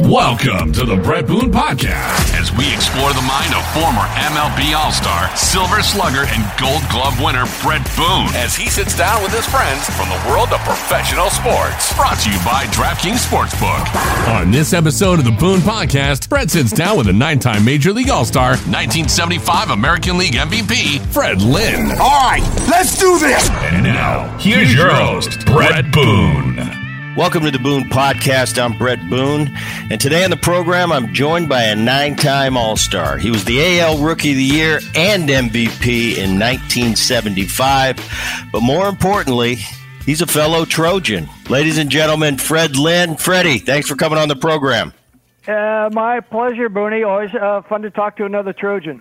Welcome to the Bret Boone Podcast as we explore the mind of former MLB All Star, Silver Slugger, and Gold Glove winner Bret Boone as he sits down with his friends from the world of professional sports. Brought to you by DraftKings Sportsbook. On this episode of the Boone Podcast, Bret sits down with a nine time Major League All Star, 1975 American League MVP, Fred Lynn. All right, let's do this. And now, here's your host, Bret Boone. Welcome to the Boone Podcast. I'm Bret Boone, and today on the program, I'm joined by a nine-time All-Star. He was the AL Rookie of the Year and MVP in 1975, but more importantly, he's a fellow Trojan. Ladies and gentlemen, Fred Lynn. Freddie, thanks for coming on the program. Uh, my pleasure, Booney. Always uh, fun to talk to another Trojan.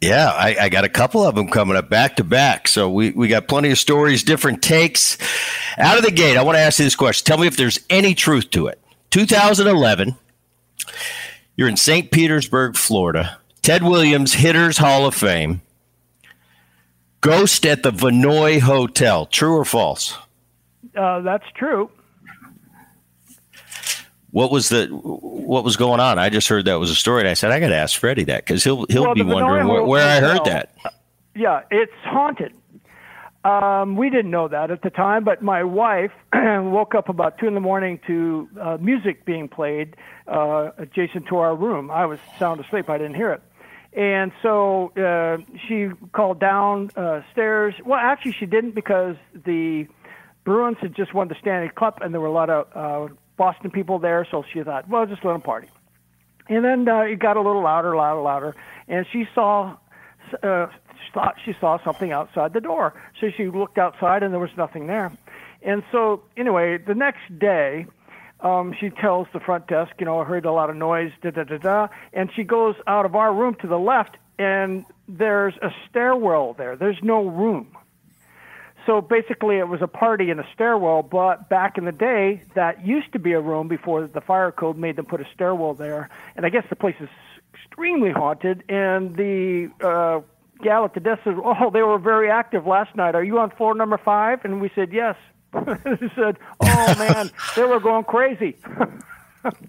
Yeah, I, I, got a couple of them coming up back to back. So we, we got plenty of stories, different takes. Out of the gate, I want to ask you this question. Tell me if there's any truth to it. 2011, you're in St. Petersburg, Florida. Ted Williams, Hitters Hall of Fame. Ghost at the Vinoy Hotel. True or false? Uh, that's true. What was the what was going on? I just heard that was a story, and I said I got to ask Freddie that because he'll he'll well, be wondering where, where I heard that. Yeah, it's haunted. Um, we didn't know that at the time, but my wife woke up about two in the morning to uh, music being played uh, adjacent to our room. I was sound asleep; I didn't hear it, and so uh, she called down uh, stairs. Well, actually, she didn't because the Bruins had just won the Stanley Cup, and there were a lot of uh, Boston people there, so she thought, well, just let them party. And then uh, it got a little louder, louder, louder, and she saw, uh, she thought she saw something outside the door. So she looked outside, and there was nothing there. And so, anyway, the next day, um, she tells the front desk, you know, I heard a lot of noise, da da da da, and she goes out of our room to the left, and there's a stairwell there. There's no room. So basically, it was a party in a stairwell. But back in the day, that used to be a room before the fire code made them put a stairwell there. And I guess the place is extremely haunted. And the uh, gal at the desk said, "Oh, they were very active last night. Are you on floor number five? And we said, "Yes." he said, "Oh man, they were going crazy."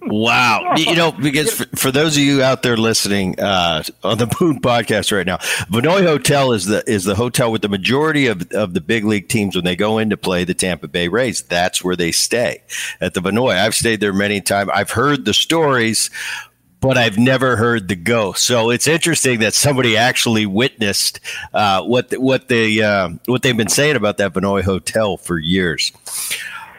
wow. You know, because for, for, those of you out there listening uh, on the Boone podcast right now, Vinoy Hotel is the is the hotel with the majority of, of the big league teams when they go in to play the Tampa Bay Rays. That's where they stay at the Vinoy. I've stayed there many times. I've heard the stories, but I've never heard the ghost. So it's interesting that somebody actually witnessed uh, what the, what they uh, what they've been saying about that Vinoy Hotel for years.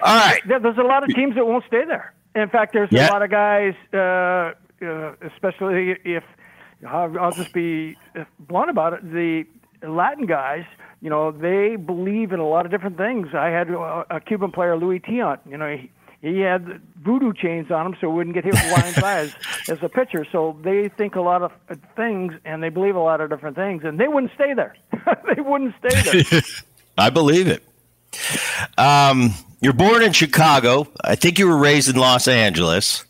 All right, there's a lot of teams that won't stay there. In fact, there's yeah. a lot of guys, uh, uh, especially if I'll, I'll just be blunt about it. The Latin guys, you know, they believe in a lot of different things. I had a, a Cuban player, Luis Tiant. You know, he, he had voodoo chains on him so he wouldn't get hit with lion's eyes as a pitcher. So they think a lot of things and they believe a lot of different things, and they wouldn't stay there. they wouldn't stay there. I believe it. Um, you're born in Chicago. I think you were raised in Los Angeles.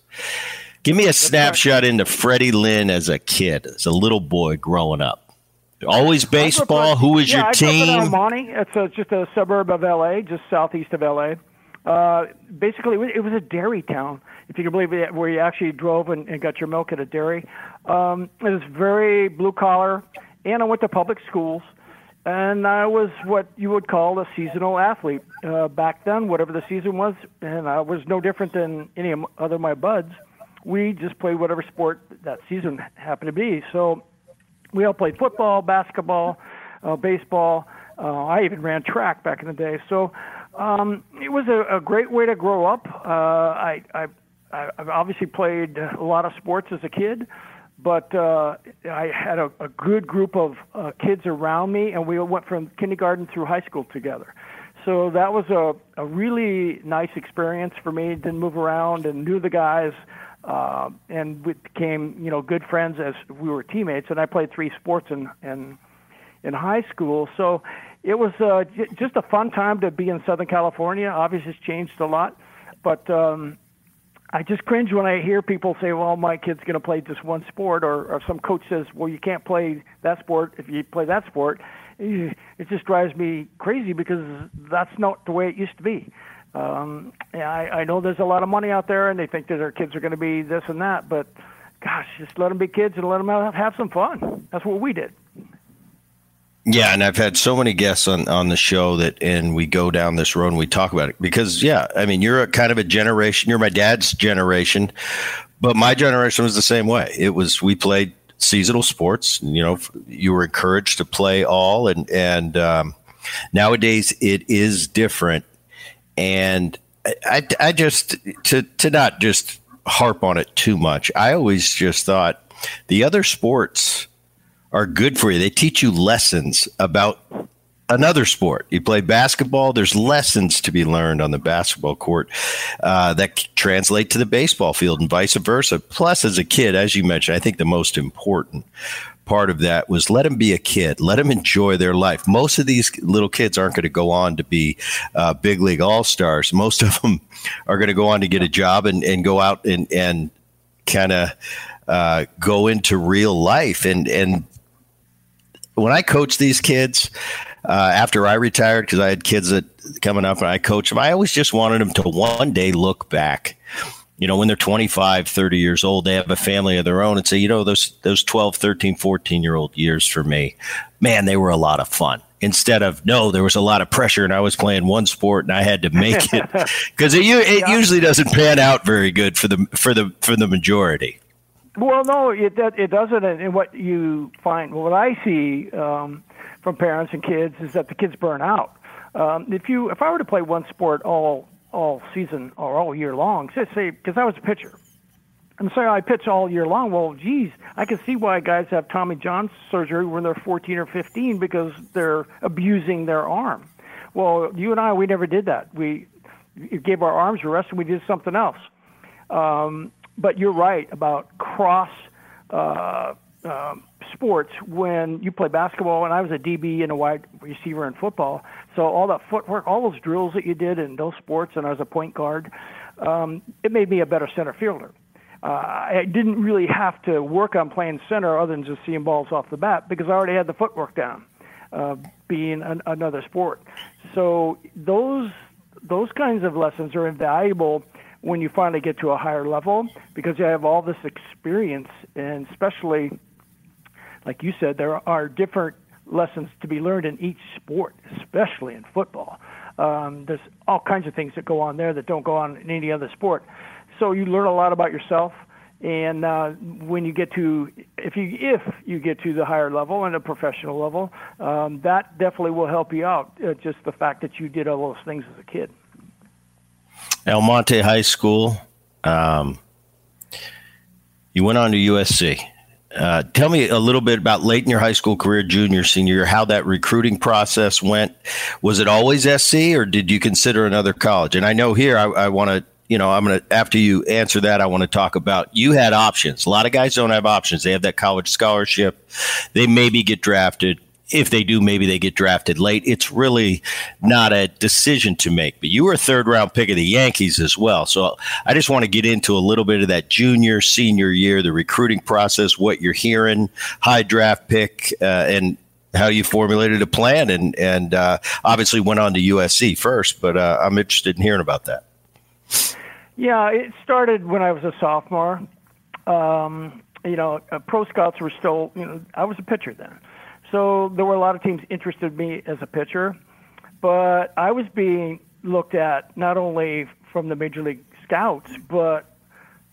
Give me a snapshot into Freddie Lynn as a kid, as a little boy growing up. Always baseball. Who was yeah, your I team? Up in. It's a, just a suburb of LA, just southeast of LA. Uh, basically, it was a dairy town, if you can believe it, where you actually drove and, and got your milk at a dairy. Um, it was very blue collar, and I went to public schools and I was what you would call a seasonal athlete uh, back then, whatever the season was, and I was no different than any other of my buds. We just played whatever sport that season happened to be. So we all played football, basketball, uh, baseball. Uh, I even ran track back in the day. So um, it was a, a great way to grow up. Uh, I, I I've obviously played a lot of sports as a kid but uh, I had a, a good group of uh, kids around me, and we went from kindergarten through high school together. So that was a, a really nice experience for me. Didn't move around and knew the guys, uh, and we became you know good friends as we were teammates. And I played three sports in in, in high school, so it was uh, j- just a fun time to be in Southern California. Obviously, it's changed a lot, but um, I just cringe when I hear people say, "Well, my kid's going to play just one sport," or, or some coach says, "Well, you can't play that sport if you play that sport." It just drives me crazy because that's not the way it used to be. Um, I, I know there's a lot of money out there, and they think that their kids are going to be this and that, but gosh, just let them be kids and let them have some fun. That's what we did. Yeah, and I've had so many guests on on the show that, and we go down this road and we talk about it because, yeah, I mean, you're a kind of a generation. You're my dad's generation, but my generation was the same way. It was we played seasonal sports. You know, you were encouraged to play all, and and um, nowadays it is different. And I, I just to to not just harp on it too much. I always just thought the other sports are good for you. They teach you lessons about another sport. You play basketball, there's lessons to be learned on the basketball court uh, that translate to the baseball field and vice versa. Plus, as a kid, as you mentioned, I think the most important part of that was let them be a kid, let them enjoy their life. Most of these little kids aren't going to go on to be uh, big league all stars. Most of them are going to go on to get a job and, and go out and, and kind of uh, go into real life. And, and when I coach these kids, uh, after I retired, because I had kids that coming up and I coached them, I always just wanted them to one day look back. You know, when they're 25, 30 years old, they have a family of their own and say, you know, those, those 12, 13, 14 year old years for me, man, they were a lot of fun instead of no, there was a lot of pressure and I was playing one sport and I had to make it because it, it yeah. usually doesn't pan out very good for the for the for the majority. Well, no, it it doesn't. And what you find, what I see um, from parents and kids is that the kids burn out. Um, if you, if I were to play one sport all all season or all year long, say, say because I was a pitcher, and say I pitch all year long. Well, geez, I can see why guys have Tommy John surgery when they're 14 or 15 because they're abusing their arm. Well, you and I, we never did that. We gave our arms a rest and we did something else. Um, but you're right about cross uh, uh, sports when you play basketball, and I was a DB and a wide receiver in football. So all that footwork, all those drills that you did in those sports, and I was a point guard, um, it made me a better center fielder. Uh, I didn't really have to work on playing center other than just seeing balls off the bat because I already had the footwork down, uh, being an, another sport. So those those kinds of lessons are invaluable when you finally get to a higher level because you have all this experience and especially like you said there are different lessons to be learned in each sport especially in football. Um, there's all kinds of things that go on there that don't go on in any other sport. So you learn a lot about yourself and uh, when you get to if you if you get to the higher level and a professional level um, that definitely will help you out uh, just the fact that you did all those things as a kid El Monte High School. Um, you went on to USC. Uh, tell me a little bit about late in your high school career, junior, senior how that recruiting process went. Was it always SC, or did you consider another college? And I know here, I, I want to, you know, I'm going to after you answer that, I want to talk about you had options. A lot of guys don't have options. They have that college scholarship. They maybe get drafted if they do, maybe they get drafted late. It's really not a decision to make. But you were a third round pick of the Yankees as well. So I just want to get into a little bit of that junior, senior year, the recruiting process, what you're hearing, high draft pick, uh, and how you formulated a plan. And, and uh, obviously went on to USC first, but uh, I'm interested in hearing about that. Yeah, it started when I was a sophomore. Um, you know, uh, pro scouts were still, you know, I was a pitcher then. So there were a lot of teams interested in me as a pitcher, but I was being looked at not only from the major league scouts, but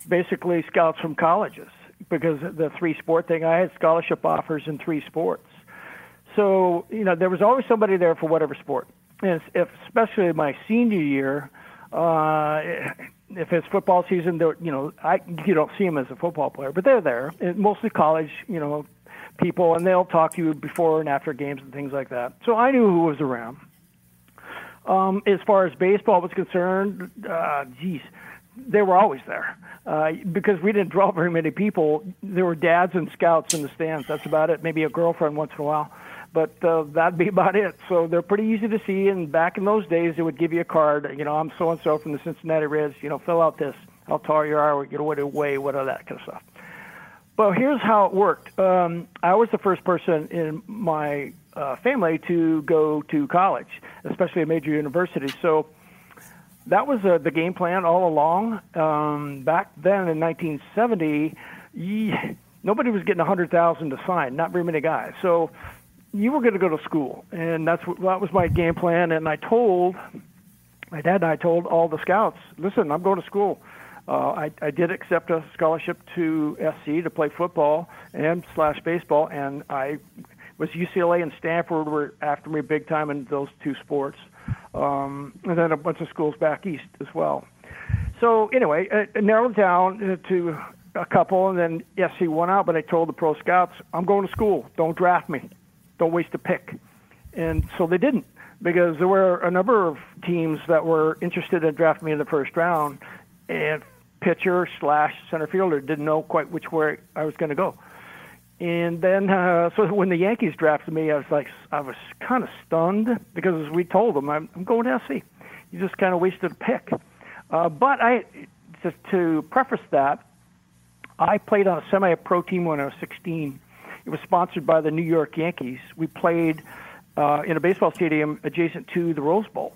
basically scouts from colleges because the three sport thing. I had scholarship offers in three sports. So, you know, there was always somebody there for whatever sport. And if, especially my senior year, uh, if it's football season, you know, I, you don't see them as a football player, but they're there. And mostly college, you know, people, and they'll talk to you before and after games and things like that. So I knew who was around. Um, as far as baseball was concerned, uh, geez, they were always there uh, because we didn't draw very many people. There were dads and scouts in the stands. That's about it. Maybe a girlfriend once in a while, but uh, that'd be about it. So they're pretty easy to see. And back in those days, they would give you a card. You know, I'm so and so from the Cincinnati Reds. You know, fill out this. How tall you are, you know, what you weigh, what all that kind of stuff. Well, here's how it worked. Um, I was the first person in my uh, family to go to college, especially a major university. So that was uh, the game plan all along. Um, back then in 1970, yeah, nobody was getting 100,000 to sign, not very many guys. So you were going to go to school, and that's what, that was my game plan. And I told my dad and I told all the scouts, listen, I'm going to school. Uh, I, I did accept a scholarship to SC to play football and slash baseball, and I was UCLA and Stanford were after me big time in those two sports, um, and then a bunch of schools back east as well. So anyway, it, narrowed down to a couple, and then SC won out. But I told the pro scouts, I'm going to school. Don't draft me. Don't waste a pick. And so they didn't because there were a number of teams that were interested in drafting me in the first round, and pitcher slash center fielder didn't know quite which way I was going to go. And then, uh, so when the Yankees drafted me, I was like, I was kind of stunned because as we told them I'm, I'm going to SC. You just kind of wasted a pick. Uh, but I, just to preface that, I played on a semi-pro team when I was 16. It was sponsored by the New York Yankees. We played uh, in a baseball stadium adjacent to the Rose Bowl,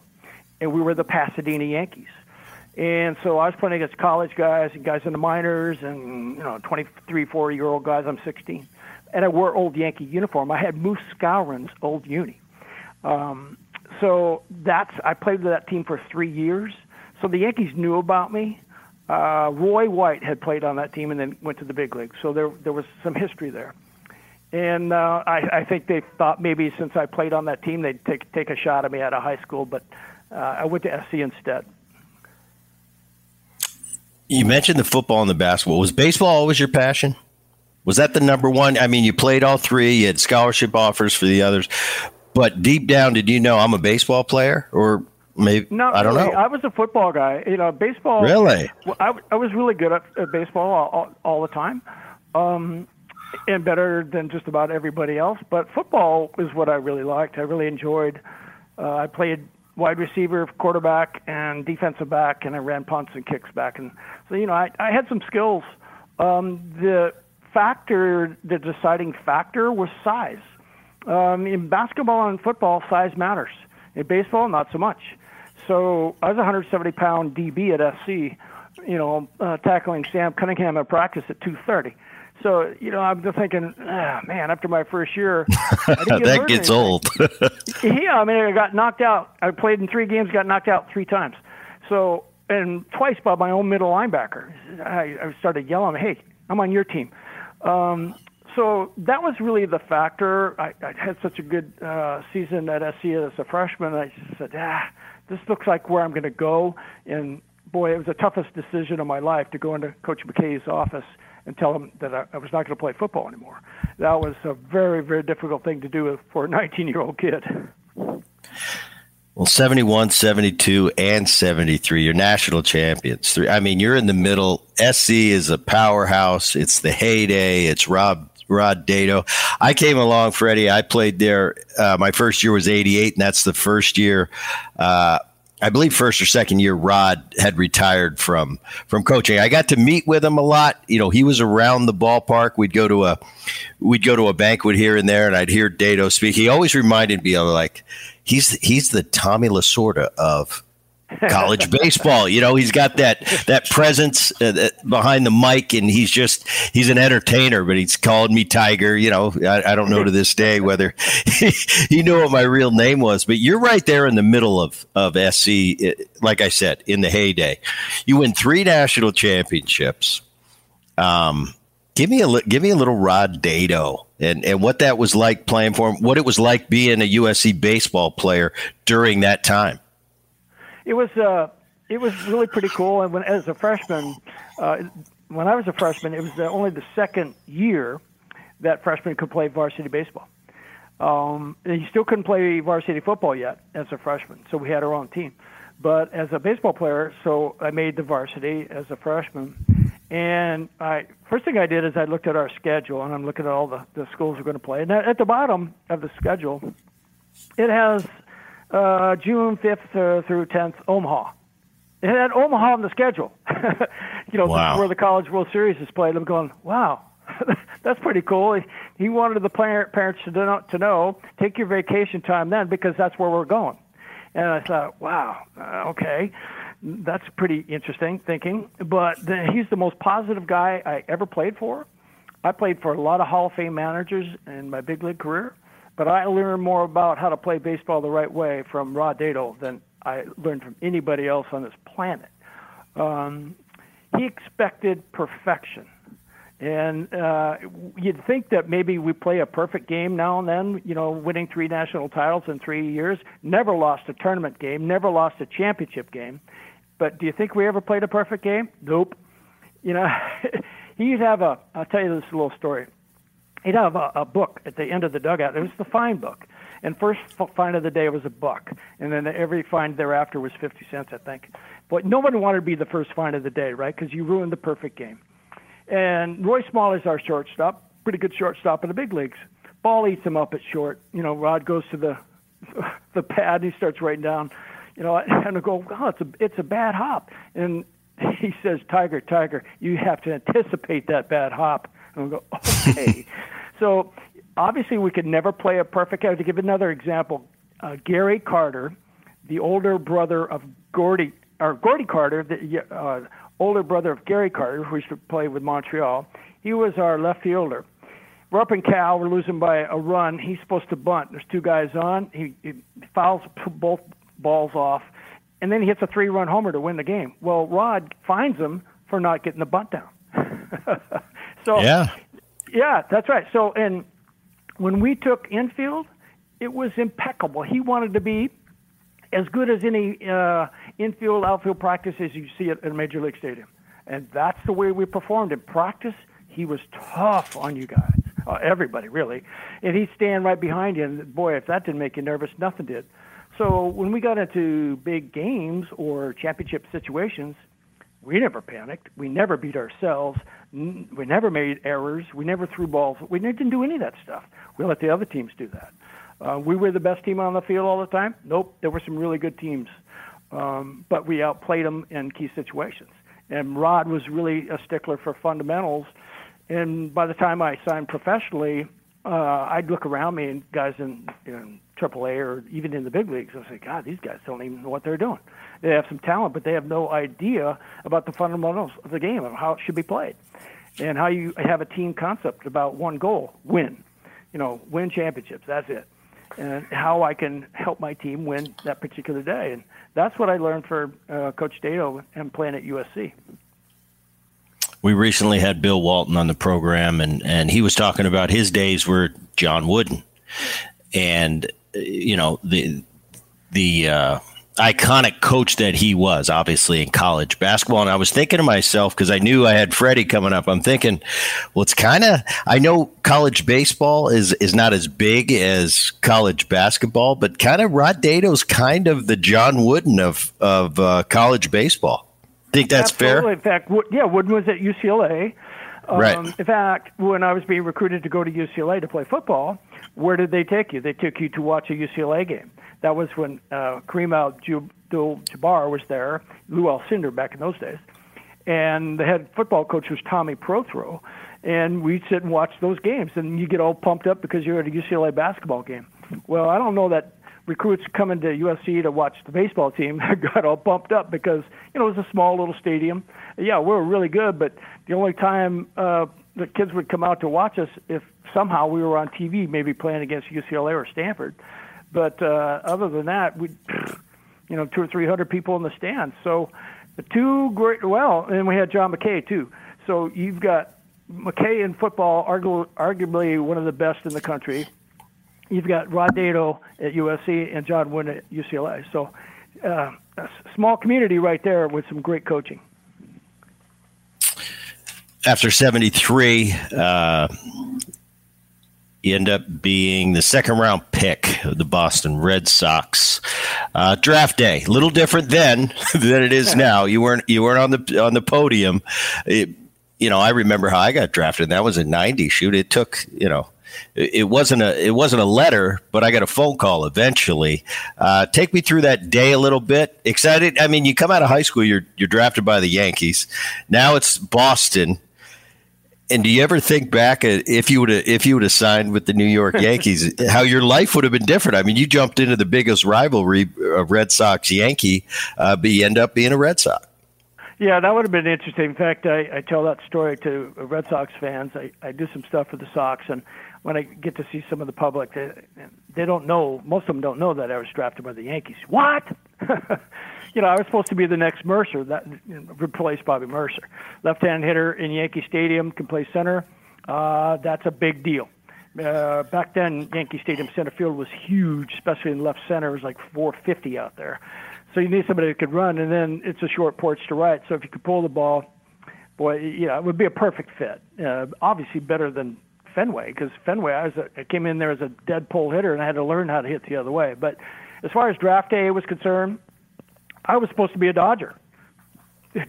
and we were the Pasadena Yankees. And so I was playing against college guys and guys in the minors and, you know, 23, 40 year old guys. I'm 16. And I wore old Yankee uniform. I had Moose Skowron's old uni. Um, so that's, I played with that team for three years. So the Yankees knew about me. Uh, Roy White had played on that team and then went to the big league. So there, there was some history there. And uh, I, I think they thought maybe since I played on that team, they'd take, take a shot at me out of high school. But uh, I went to SC instead. You mentioned the football and the basketball. Was baseball always your passion? Was that the number one? I mean, you played all three. You had scholarship offers for the others, but deep down, did you know I'm a baseball player, or maybe Not I don't really. know? I was a football guy. You know, baseball. Really? I, I was really good at, at baseball all, all, all the time, um, and better than just about everybody else. But football is what I really liked. I really enjoyed. Uh, I played wide receiver, quarterback, and defensive back, and I ran punts and kicks back. And so, you know, I, I had some skills. Um, the factor, the deciding factor was size. Um, in basketball and football, size matters. In baseball, not so much. So I was a 170 pound DB at SC, you know, uh, tackling Sam Cunningham at practice at 230. So you know, I'm just thinking, ah, man, after my first year, that gets old. yeah, I mean, I got knocked out. I played in three games, got knocked out three times. So, and twice by my own middle linebacker. I, I started yelling, "Hey, I'm on your team." Um, so that was really the factor. I, I had such a good uh, season at SC as a freshman. I said, ah, this looks like where I'm going to go. And boy, it was the toughest decision of my life to go into Coach McKay's office and tell him that I, I was not going to play football anymore. That was a very, very difficult thing to do for a 19 year old kid. Well, 71, 72, and 73, you're national champions. I mean, you're in the middle. SC is a powerhouse. It's the heyday. It's Rob Rod Dedeaux. I came along, Freddie. I played there. Uh, my first year was 88, and that's the first year uh, I believe first or second year Rod had retired from from coaching. I got to meet with him a lot. You know, he was around the ballpark. We'd go to a we'd go to a banquet here and there, and I'd hear Dedeaux speak. He always reminded me of like he's he's the Tommy Lasorda of college baseball. You know, he's got that that presence uh, behind the mic, and he's just he's an entertainer. But he's called me Tiger. You know, I, I don't know to this day whether he, he, knew what my real name was. But you're right there in the middle of of SC. Like I said, in the heyday, you win three national championships. Um, give me a give me a little Rod Dedeaux and and what that was like playing for him. What it was like being a USC baseball player during that time it was uh, it was really pretty cool. And when as a freshman, uh, when I was a freshman, it was the, only the second year that freshmen could play varsity baseball. Um, you still couldn't play varsity football yet as a freshman, so we had our own team. But as a baseball player, so I made the varsity as a freshman. And I first thing I did is I looked at our schedule, and I'm looking at all the, the schools we're going to play. And at the bottom of the schedule, it has uh, June 5th uh, through 10th, Omaha. It had Omaha on the schedule. you know, wow. where the College World Series is played. I'm going, wow, that's pretty cool. He, he wanted the parents to know, to know, take your vacation time then because that's where we're going. And I thought, wow, uh, okay. That's pretty interesting thinking. But the, he's the most positive guy I ever played for. I played for a lot of Hall of Fame managers in my big league career, but I learned more about how to play baseball the right way from Rod Dedeaux than I learned from anybody else on this planet. Um, he expected perfection. And uh, you'd think that maybe we play a perfect game now and then, you know, winning three national titles in three years, never lost a tournament game, never lost a championship game. But do you think we ever played a perfect game? Nope. You know, he'd have a, I'll tell you this little story. He'd have a, a book at the end of the dugout. It was the fine book. And first find of the day was a buck. And then every find thereafter was 50 cents, I think. But no one wanted to be the first find of the day, right? Because you ruined the perfect game. And Roy Smalley's our shortstop, pretty good shortstop in the big leagues. Ball eats him up at short. You know, Rod goes to the the pad and he starts writing down, you know, and I go, oh, it's a it's a bad hop. And he says, Tiger, Tiger, you have to anticipate that bad hop. And we go, okay. So obviously we could never play a perfect. Game. To give another example, uh, Gary Carter, the older brother of Gordy or Gordy Carter, the uh, older brother of Gary Carter, who used to play with Montreal. He was our left fielder. We're up in Cal. We're losing by a run. He's supposed to bunt. There's two guys on. He, he fouls both balls off, and then he hits a three-run homer to win the game. Well, Rod finds him for not getting the bunt down. so yeah, yeah, that's right. So and when we took infield, it was impeccable. He wanted to be as good as any uh, infield outfield practice as you see at a major league stadium, and that's the way we performed in practice. He was tough on you guys, uh, everybody really, and he'd stand right behind you. And boy, if that didn't make you nervous, nothing did. So when we got into big games or championship situations, we never panicked. We never beat ourselves. We never made errors. We never threw balls. We didn't do any of that stuff. We let the other teams do that. Uh, we were the best team on the field all the time. Nope, there were some really good teams, um, but we outplayed them in key situations. And Rod was really a stickler for fundamentals. And by the time I signed professionally, uh, I'd look around me and guys in, in AAA or even in the big leagues, I say, God, these guys don't even know what they're doing. They have some talent, but they have no idea about the fundamentals of the game and how it should be played, and how you have a team concept about one goal: win. You know, win championships. That's it. And how I can help my team win that particular day, and that's what I learned for uh, Coach Dedeaux and playing at USC. We recently had Bill Walton on the program, and and he was talking about his days were John Wooden, and you know the the uh, iconic coach that he was, obviously in college basketball. And I was thinking to myself because I knew I had Freddie coming up. I'm thinking, well, it's kind of I know college baseball is is not as big as college basketball, but kind of Rod Dedeaux's kind of the John Wooden of of uh, college baseball. Think that's Absolutely. fair? In fact, yeah, Wooden was at UCLA. Um, right. In fact, when I was being recruited to go to UCLA to play football, where did they take you? They took you to watch a UCLA game. That was when uh, Kareem Abdul-Jabbar was there, Lou Alcindor back in those days, and the head football coach was Tommy Prothro, and we'd sit and watch those games, and you get all pumped up because you're at a UCLA basketball game. Well, I don't know that recruits coming to USC to watch the baseball team got all pumped up because you know it was a small little stadium. Yeah, we were really good, but the only time uh, the kids would come out to watch us if somehow we were on TV, maybe playing against UCLA or Stanford. But uh, other than that, we, you know, two or three hundred people in the stands. So the two great, well, and we had John McKay too. So you've got McKay in football, argu- arguably one of the best in the country. You've got Rod Dedeaux at USC and John Wooden at UCLA. So uh, a small community right there with some great coaching. After 73, uh, you end up being the second round pick of the Boston Red Sox. Uh, draft day, a little different then than it is now. You weren't you weren't on the on the podium. It, you know, I remember how I got drafted. That was in '90. Shoot, it took you know. It wasn't a it wasn't a letter, but I got a phone call eventually. Uh, take me through that day a little bit. Excited? I mean, you come out of high school, you're you're drafted by the Yankees. Now it's Boston and do you ever think back at if you would have if you would have signed with the New York Yankees, how your life would have been different? I mean, you jumped into the biggest rivalry of Red Sox Yankee, uh, but you end up being a Red Sox. Yeah, that would have been interesting. In fact, I, I tell that story to Red Sox fans. I, I do some stuff for the Sox, and when I get to see some of the public, they, they don't know. Most of them don't know that I was drafted by the Yankees. What? you know, I was supposed to be the next Murcer, that you know, replace Bobby Murcer, left-hand hitter in Yankee Stadium, can play center. Uh, that's a big deal. Uh, back then, Yankee Stadium center field was huge, especially in left center. It was like 450 out there. So you need somebody that could run, and then it's a short porch to right. So if you could pull the ball, boy, yeah, it would be a perfect fit. Uh, obviously, better than Fenway because Fenway, I was a, I came in there as a dead pull hitter, and I had to learn how to hit the other way. But as far as draft day was concerned, I was supposed to be a Dodger.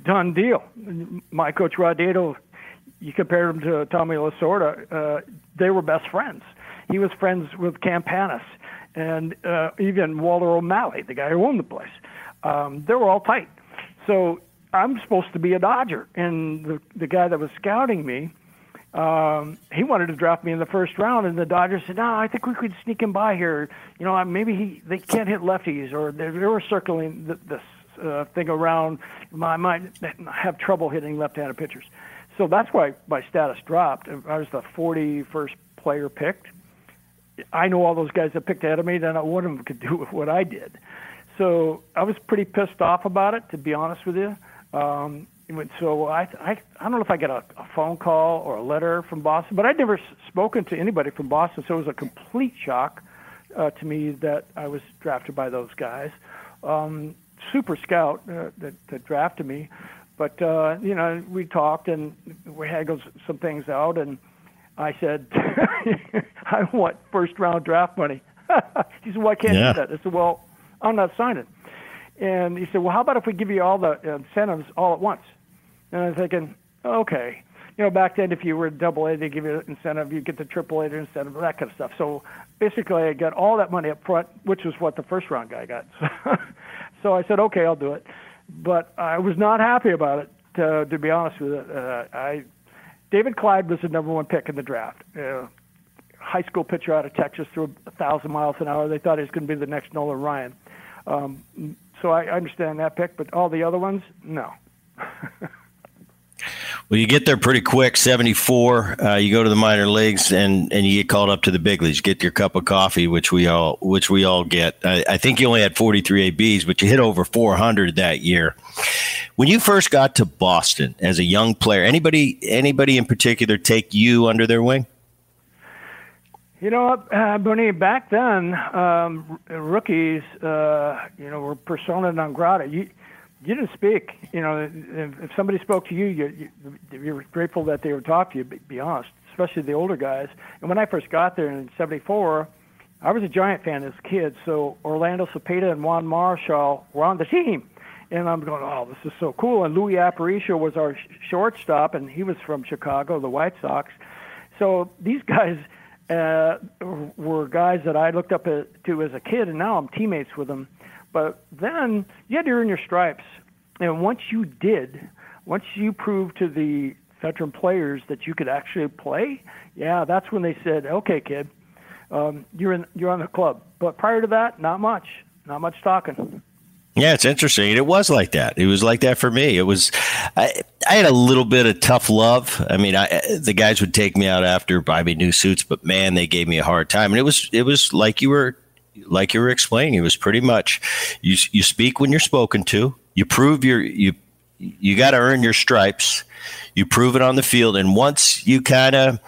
Done deal. My coach Rod you compare him to Tommy Lasorda, uh, they were best friends. He was friends with Campanis and uh, even Walter O'Malley, the guy who owned the place. Um, they were all tight. So I'm supposed to be a Dodger, and the the guy that was scouting me, um, he wanted to draft me in the first round, and the Dodgers said, "No, I think we could sneak him by here. You know, maybe he they can't hit lefties, or they, they were circling the, this uh, thing around. I might have trouble hitting left-handed pitchers." So that's why my status dropped. I was the 41st player picked. I know all those guys that picked ahead of me, then one of them could do what I did. So I was pretty pissed off about it, to be honest with you. Um, so I, I, I don't know if I got a, a phone call or a letter from Boston, but I'd never spoken to anybody from Boston, so it was a complete shock uh, to me that I was drafted by those guys. Um, super scout uh, that, that drafted me, but uh, you know we talked and we haggled some things out, and I said I want first round draft money. he said, "Why can't yeah. do that?" I said, "Well, I'm not signing." And he said, "Well, how about if we give you all the incentives all at once?" And I'm thinking, okay, you know, back then if you were a double A, they give you an incentive. You get the triple A incentive, that kind of stuff. So basically, I got all that money up front, which was what the first round guy got. so I said, okay, I'll do it. But I was not happy about it. To, to be honest with you, uh, I David Clyde was the number one pick in the draft. Uh, high school pitcher out of Texas, threw a thousand miles an hour. They thought he was going to be the next Nolan Ryan. Um, so I understand that pick, but all the other ones, no. Well, you get there pretty quick, 74. Uh, you go to the minor leagues and, and you get called up to the big leagues. Get your cup of coffee, which we all which we all get. I, I think you only had 43 ABs, but you hit over 400 that year. When you first got to Boston as a young player, anybody anybody in particular take you under their wing? You know, uh, Bernie, back then, um, rookies, uh, you know, were persona non grata. You, you didn't speak. You know, if, if somebody spoke to you, you, you, you were grateful that they would talk to you. Be, honest, especially the older guys. And when I first got there in '74, I was a Giant fan as a kid. So Orlando Cepeda and Juan Marichal were on the team, and I'm going, oh, this is so cool. And Luis Aparicio was our shortstop, and he was from Chicago, the White Sox. So these guys uh, were guys that I looked up to as a kid, and now I'm teammates with them. But then you had to earn your stripes. And once you did, once you proved to the veteran players that you could actually play, yeah, that's when they said, "Okay, kid, um, you're in, you're on the club." But prior to that, not much, not much talking. Yeah, it's interesting. It was like that. It was like that for me. It was. I, I had a little bit of tough love. I mean, I, the guys would take me out after buy me new suits, but man, they gave me a hard time. And it was it was like you were like you were explaining, it was pretty much you you speak when you're spoken to. You prove your you you got to earn your stripes. You prove it on the field, and once you kind of,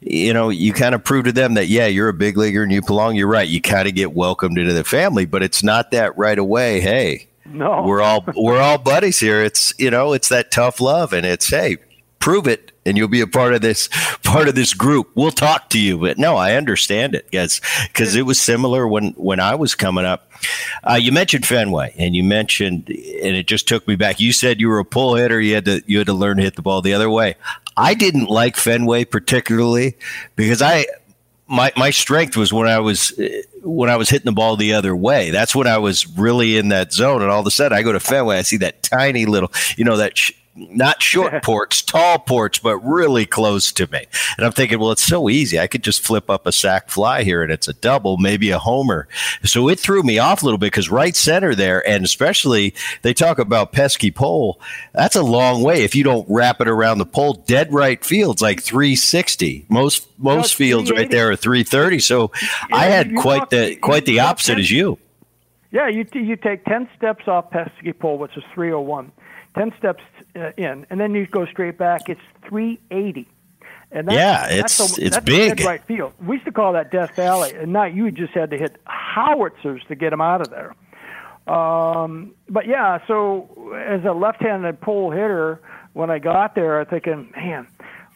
you know, you kind of prove to them that yeah, you're a big leaguer and you belong. You're right. You kind of get welcomed into the family, but it's not that right away. Hey, no, we're all we're all buddies here. It's you know, it's that tough love, and it's hey, prove it and you'll be a part of this part of this group. We'll talk to you. But no, I understand it, guys, because it was similar when when I was coming up. Uh, you mentioned Fenway, and you mentioned, and it just took me back. You said you were a pull hitter. You had to you had to learn to hit the ball the other way. I didn't like Fenway particularly because I my my strength was when I was when I was hitting the ball the other way. That's when I was really in that zone. And all of a sudden, I go to Fenway, I see that tiny little, you know, that sh- not short ports, tall ports, but really close to me. And I'm thinking, well, it's so easy. I could just flip up a sac fly here and it's a double, maybe a homer. So it threw me off a little bit because right center there, and especially they talk about pesky pole, that's a long way. If you don't wrap it around the pole, dead right field's like 360. Most most fields right there are 330. So yeah, I had quite the quite the opposite as you. Yeah, you you take ten steps off pesky pole, which is 301. Ten steps uh, in, and then you go straight back. It's 380. And that's, yeah, it's that's a, it's big. right field. We used to call that Death Valley, and not you just had to hit howitzers to get them out of there. Um, but yeah, so as a left-handed pull hitter, when I got there, I'm thinking, man,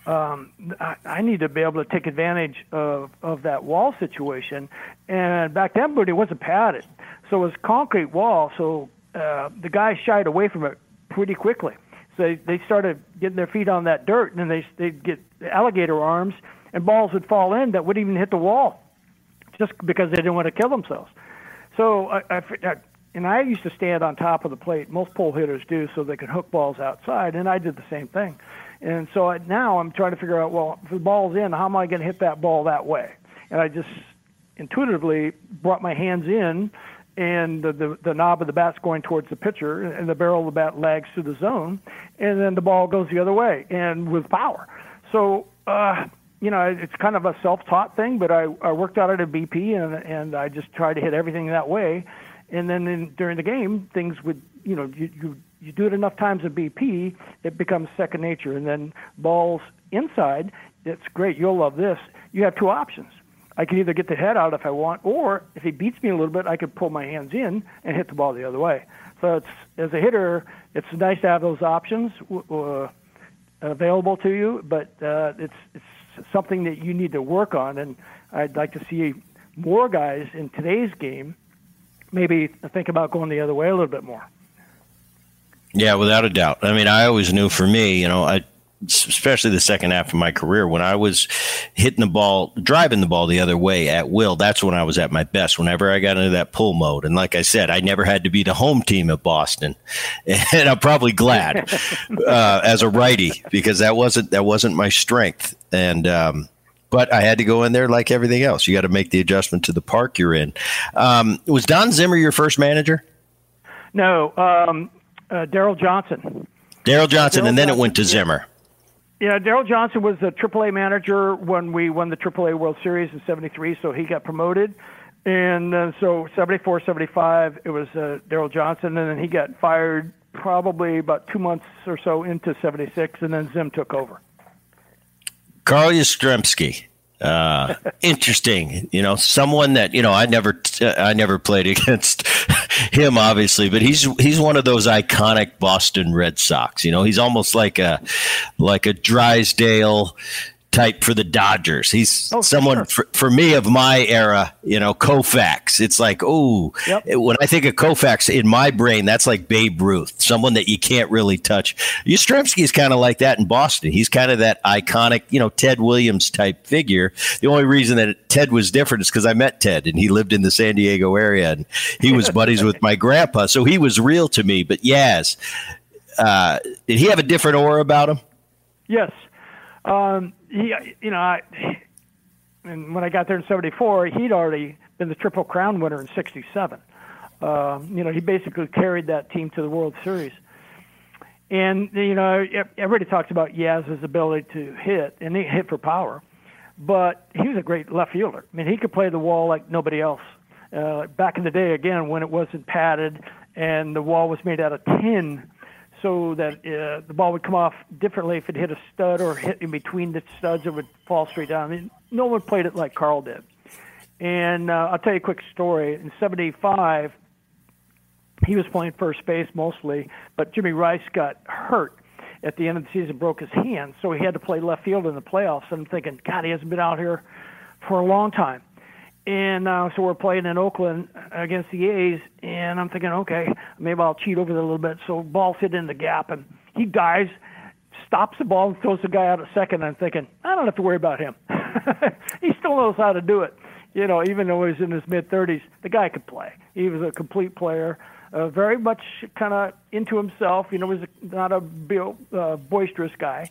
um, I, I need to be able to take advantage of of that wall situation. And back then, but it wasn't padded, so it was concrete wall. So uh, the guys shied away from it pretty quickly. So they, they started getting their feet on that dirt, and then they they'd get alligator arms, and balls would fall in that wouldn't even hit the wall, just because they didn't want to kill themselves. So I, I, I and I used to stand on top of the plate. Most pull hitters do, so they can hook balls outside, and I did the same thing. And so I, now I'm trying to figure out, well, if the ball's in, how am I going to hit that ball that way? And I just intuitively brought my hands in and the, the, the knob of the bat's going towards the pitcher, and the barrel of the bat lags to the zone, and then the ball goes the other way, and with power. So, uh, you know, it's kind of a self-taught thing, but I, I worked out at a BP, and and I just tried to hit everything that way, and then in, during the game, things would, you know, you, you you do it enough times at BP, it becomes second nature, and then balls inside, it's great. You'll love this. You have two options I can either get the head out if I want, or if he beats me a little bit, I could pull my hands in and hit the ball the other way. So it's as a hitter, it's nice to have those options uh, available to you, but uh, it's it's something that you need to work on. And I'd like to see more guys in today's game maybe think about going the other way a little bit more. Yeah, without a doubt. I mean, I always knew for me, you know, I especially the second half of my career when I was hitting the ball, driving the ball the other way at will. That's when I was at my best. Whenever I got into that pull mode, and like I said, I never had to be the home team at Boston, and I'm probably glad uh, as a righty because that wasn't that wasn't my strength. And um, but I had to go in there like everything else. You got to make the adjustment to the park you're in. Um, was Don Zimmer your first manager? No, um, uh, Darrell Johnson. Darrell Johnson, Darrell and then Johnson, it went to Zimmer. Yeah, Darrell Johnson was the AAA manager when we won the AAA World Series in '73, so he got promoted. And uh, so 74, 75, it was uh, Darrell Johnson, and then he got fired probably about two months or so into 76, and then Zim took over. Carl Yastrzemski. Uh, interesting, you know, someone that you know I never, I never played against him, obviously, but he's he's one of those iconic Boston Red Sox. You know, he's almost like a like a Drysdale type for the Dodgers. He's oh, someone for, sure. for, for, me of my era, you know, Koufax. It's like, oh, yep. when I think of Koufax in my brain, that's like Babe Ruth, someone that you can't really touch. Yastrzemski is kind of like that in Boston. He's kind of that iconic, you know, Ted Williams type figure. The only reason that Ted was different is because I met Ted and he lived in the San Diego area and he was buddies with my grandpa. So he was real to me. But Yaz, uh, did he have a different aura about him? Yes. Um, he, you know, I, and when I got there in '74, he'd already been the Triple Crown winner in '67. Uh, you know, he basically carried that team to the World Series. And you know, everybody talks about Yaz's ability to hit, and he hit for power, but he was a great left fielder. I mean, he could play the wall like nobody else. Uh, back in the day, again, when it wasn't padded and the wall was made out of tin, so that uh, the ball would come off differently if it hit a stud or hit in between the studs, it would fall straight down. I mean, no one played it like Carl did. And uh, I'll tell you a quick story. In '75, he was playing first base mostly, but Jimmy Rice got hurt at the end of the season, broke his hand, so he had to play left field in the playoffs. And I'm thinking, God, he hasn't been out here for a long time. And uh, so we're playing in Oakland against the A's, and I'm thinking, okay, maybe I'll cheat over there a little bit. So ball hit in the gap, and he dives, stops the ball, and throws the guy out at second. I'm thinking, I don't have to worry about him. he still knows how to do it. You know, even though he's in his mid 30s, the guy could play. He was a complete player. uh, very much kind of into himself. You know, was not a uh, boisterous guy,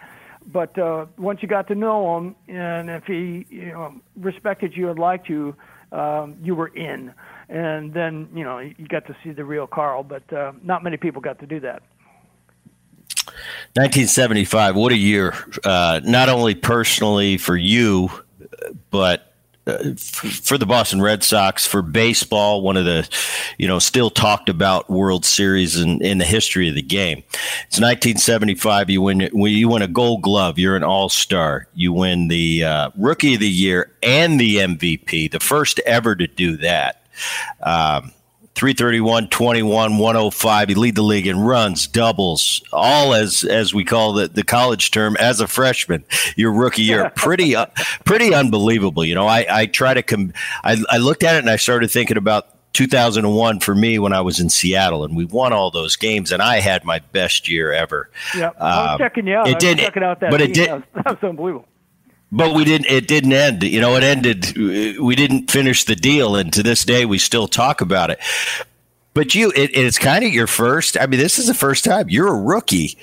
but uh, once you got to know him, and if he you know respected you and liked you, um, you were in. And then you know you got to see the real Carl, but uh, not many people got to do that. 1975. What a year! Uh, not only personally for you, but uh, for the Boston Red Sox, for baseball, one of the, you know, still talked about World Series in, in the history of the game. It's 1975. You win. You win a Gold Glove. You're an All Star. You win the uh, Rookie of the Year and the MVP. The first ever to do that. Um, 331, 21, 105. You lead the league in runs, doubles, all as as we call the, the college term as a freshman. Your rookie year, pretty uh, pretty unbelievable. You know, I I try to com- I, I looked at it and I started thinking about 2001 for me when I was in Seattle, and we won all those games, and I had my best year ever. Yeah, I was um, checking you out. It did, checking out that but team. it did. That was, that was unbelievable but we didn't it didn't end you know it ended we didn't finish the deal and to this day we still talk about it but you it, it's kind of your first i mean this is the first time you're a rookie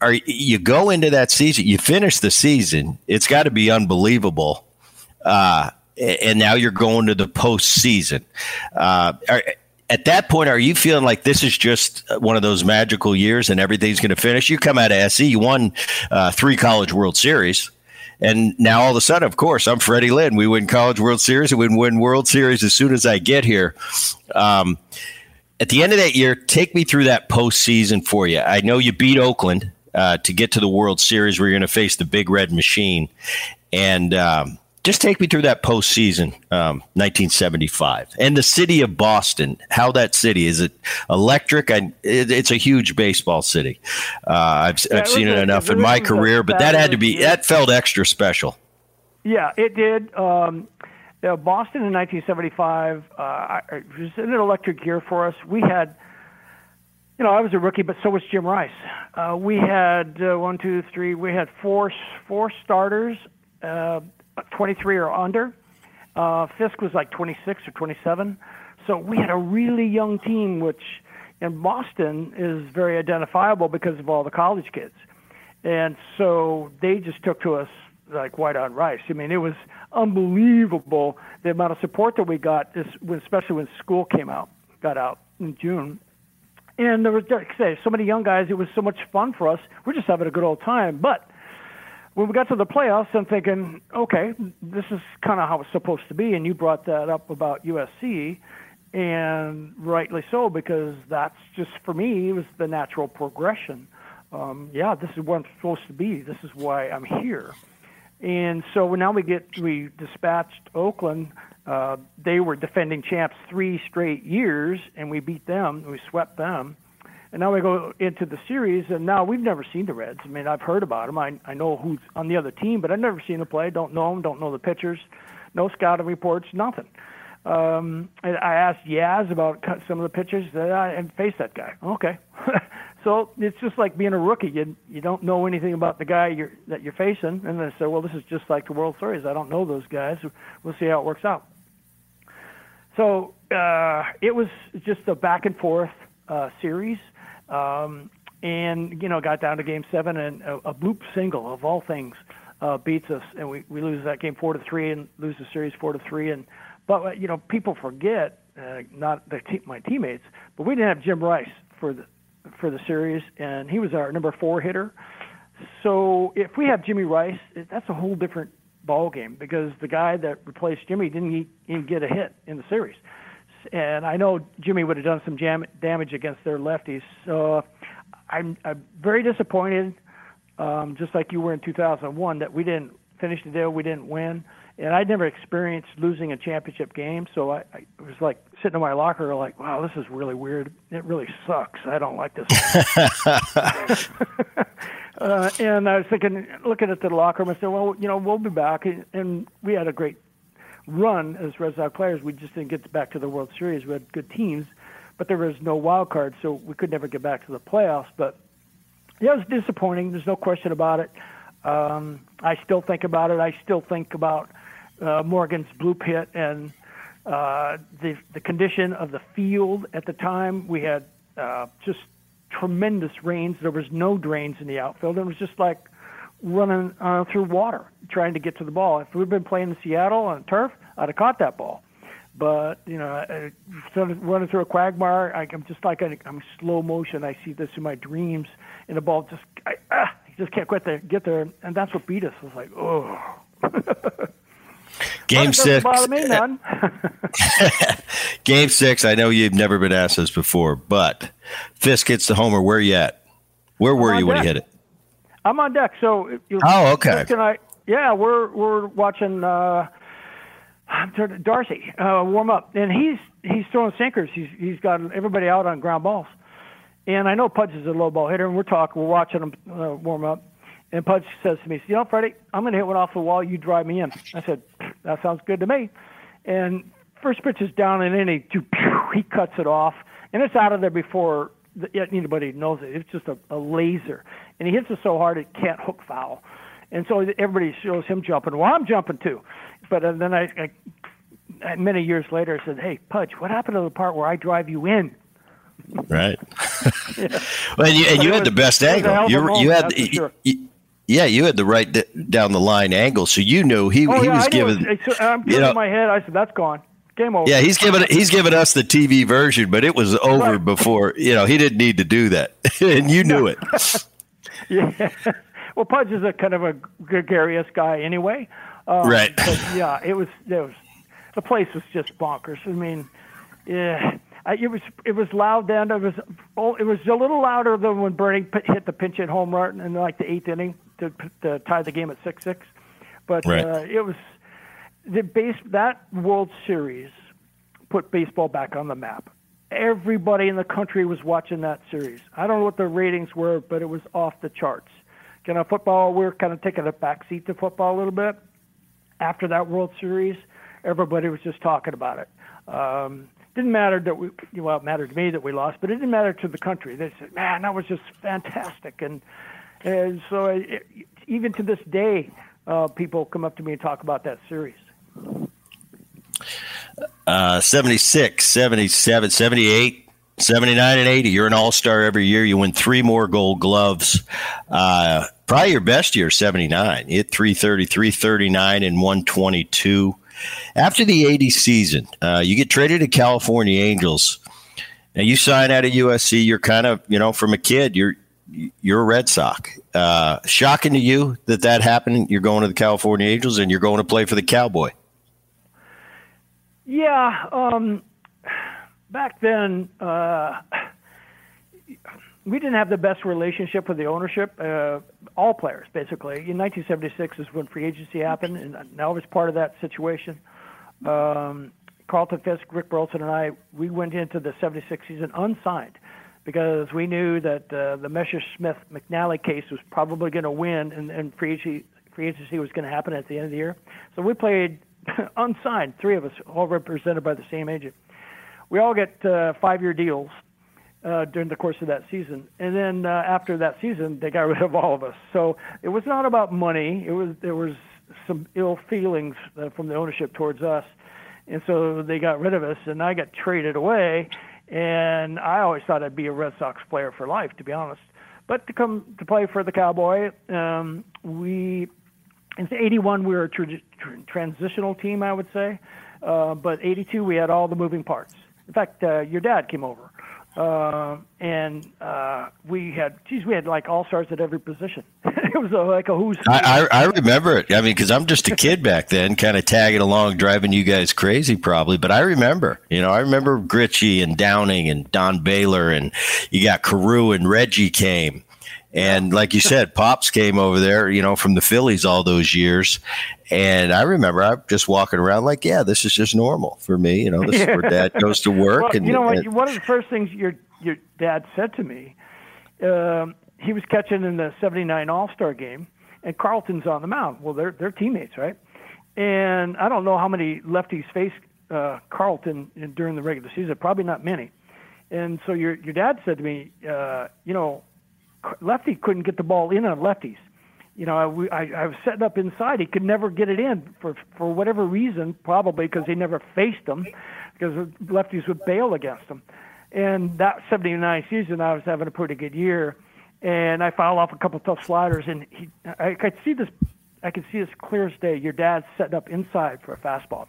are you go into that season you finish the season it's got to be unbelievable uh, and now you're going to the postseason uh, are, at that point, are you feeling like this is just one of those magical years and everything's going to finish? You come out of SC, you won uh, three College World Series. And now all of a sudden, of course, I'm Freddie Lynn. We win College World Series we win World Series as soon as I get here. Um, at the end of that year, take me through that postseason for you. I know you beat Oakland uh, to get to the World Series where you're going to face the Big Red Machine. And um, just take me through that postseason, um, 1975, and the city of Boston. How that city is it electric? I, it, it's a huge baseball city. Uh, I've, yeah, I've seen it, enough in my career, but that had to be that felt extra special. Yeah, it did. Um, Boston in 1975 uh, it was an electric year for us. We had you know, I was a rookie, but so was Jim Rice. Uh, we had uh, one, two, three. We had four four starters. Uh, 23 or under. Uh, Fisk was like 26 or 27. So we had a really young team, which in Boston is very identifiable because of all the college kids. And so they just took to us like white on rice. I mean, it was unbelievable the amount of support that we got, especially when school came out, got out in June. And there was, like I say, so many young guys. It was so much fun for us. We're just having a good old time. But when we got to the playoffs, I'm thinking, okay, this is kind of how it's supposed to be. And you brought that up about USC, and rightly so, because that's just for me it was the natural progression. Um, yeah, this is where I'm supposed to be. This is why I'm here. And so now we get we dispatched Oakland. Uh, they were defending champs three straight years, and we beat them. We swept them. And now we go into the series, and now we've never seen the Reds. I mean, I've heard about them. I I know who's on the other team, but I've never seen them play. Don't know them. Don't know the pitchers. No scouting reports. Nothing. Um, and I asked Yaz about some of the pitchers, that and faced that guy. Okay, so it's just like being a rookie. You you don't know anything about the guy you're that you're facing, and then said, well, this is just like the World Series. I don't know those guys. We'll see how it works out. So uh, it was just a back and forth uh, series. Um, and you know, got down to game seven, and a, a bloop single of all things uh, beats us, and we, we lose that game four to three, and lose the series four to three. And but uh, you know, people forget, uh, not the te- my teammates, but we didn't have Jim Rice for the for the series, and he was our number four hitter. So if we have Jimmy Rice, that's a whole different ball game because the guy that replaced Jimmy didn't even get a hit in the series and I know Jimmy would have done some jam- damage against their lefties. So I'm, I'm very disappointed, um, just like you were in 2001, that we didn't finish the deal, we didn't win. And I'd never experienced losing a championship game, so I, I was like sitting in my locker, like, "Wow, this is really weird. It really sucks. I don't like this." uh, and I was thinking, looking at the locker room, I said, "Well, you know, we'll be back." And, and we had a great run as Red Sox players. We just didn't get back to the World Series. We had good teams, but there was no wild card, so we could never get back to the playoffs. But yeah, it was disappointing. There's no question about it. Um, I still think about it. I still think about uh, Morgan's bloop hit and uh, the the condition of the field at the time. We had uh, just tremendous rains. There was no drains in the outfield. It was just like running uh, through water trying to get to the ball. If we'd been playing in Seattle on turf, I'd have caught that ball. But you know, I, running through a quagmire, I, I'm just like I'm slow motion. I see this in my dreams, and the ball just I ah, just can't quite there, get there, and that's what beat us. It was like, oh. Game six. Me, Game six. I know you've never been asked this before, but Fisk hits the homer. Where you at? Where were you when he hit it? I'm on deck. So oh, okay. Can I? Yeah, we're we're watching uh, Darcy uh, warm up, and he's he's throwing sinkers. He's he's got everybody out on ground balls, and I know Pudge is a low ball hitter, and we're talking, we're watching him uh, warm up, and Pudge says to me, "You know, Freddie, I'm going to hit one off the wall. You drive me in." I said, "That sounds good to me," and first pitch is down, and then he he cuts it off, and it's out of there before anybody knows it. It's just a, a laser, and he hits it so hard it can't hook foul. And so everybody shows him jumping. Well, I'm jumping too. But uh, then I, I, many years later, I said, "Hey, Pudge, what happened to the part where I drive you in?" Right. yeah. Well, and you, and you had was, the best angle. You you had sure. you, yeah, you had the right d- down the line angle, so you knew he oh, he yeah, was giving. I'm you know, my head. I said, "That's gone." Game over. Yeah, he's given he's given us the TV version, but it was over right. before. You know, he didn't need to do that, and you knew it. yeah. Well, Pudge is a kind of a gregarious guy anyway. Um, right. But yeah, it was. It was. The place was just bonkers. I mean, yeah. I, it was it was loud then. It was oh, it was a little louder than when Bernie hit the pinch hit home run in like the eighth inning to, to tie the game at six six. But right. uh, it was the base that World Series put baseball back on the map. Everybody in the country was watching that series. I don't know what the ratings were, but it was off the charts. You know, football, we are kind of taking a back seat to football a little bit. After that World Series, everybody was just talking about it. Um, didn't matter that we, well, it mattered to me that we lost, but it didn't matter to the country. They said, man, that was just fantastic. And, and so it, even to this day, uh, people come up to me and talk about that series. Uh, 76, 77, 78, 79, and 80. You're an all star every year. You win three more gold gloves. Uh, probably your best year, 79. You hit 330, 339, and 122. After the 80 season, uh, you get traded to California Angels. Now you sign out of USC. You're kind of, you know, from a kid, you're you're a Red Sox. Uh, shocking to you that that happened. You're going to the California Angels and you're going to play for the Cowboy. Yeah, um, back then uh, we didn't have the best relationship with the ownership. Uh, all players, basically. In 1976 is when free agency happened, and I was part of that situation. Um, Carlton Fisk, Rick Burleson, and I, we went into the 76 season unsigned because we knew that uh, the Messersmith McNally case was probably going to win, and, and free agency free agency was going to happen at the end of the year. So we played unsigned, three of us, all represented by the same agent. We all get uh, five-year deals uh, during the course of that season, and then uh, after that season, they got rid of all of us. So it was not about money. It was there was some ill feelings uh, from the ownership towards us, and so they got rid of us, and I got traded away. And I always thought I'd be a Red Sox player for life, to be honest. But to come to play for the Cowboy, um, we in 81 we were a tra- tra- transitional team, I would say. Uh, but 82 we had all the moving parts. In fact, uh, your dad came over, uh, and uh, we had, geez, we had like all stars at every position. it was a, like a who's. I, I, I remember it. I mean, because I'm just a kid back then, kind of tagging along, driving you guys crazy, probably. But I remember, you know, I remember Gritchie and Downing and Don Baylor, and you got Carew and Reggie came. And like you said, Pops came over there, you know, from the Phillies all those years. And I remember I'm just walking around like, yeah, this is just normal for me. You know, this is where dad goes to work. well, and you know what? And, one of the first things your your dad said to me, um, he was catching in the '79 All Star game, and Carlton's on the mound. Well, they're they're teammates, right? And I don't know how many lefties face uh, Carlton during the regular season. Probably not many. And so your your dad said to me, uh, you know, lefty couldn't get the ball in on lefties. you know, I, I, I was setting up inside. He could never get it in for for whatever reason, probably because he never faced them, because lefties would bail against him. And that 79 season, I was having a pretty good year, and I fouled off a couple of tough sliders, and he, I could see this, I could see this clear as day. Your dad's setting up inside for a fastball.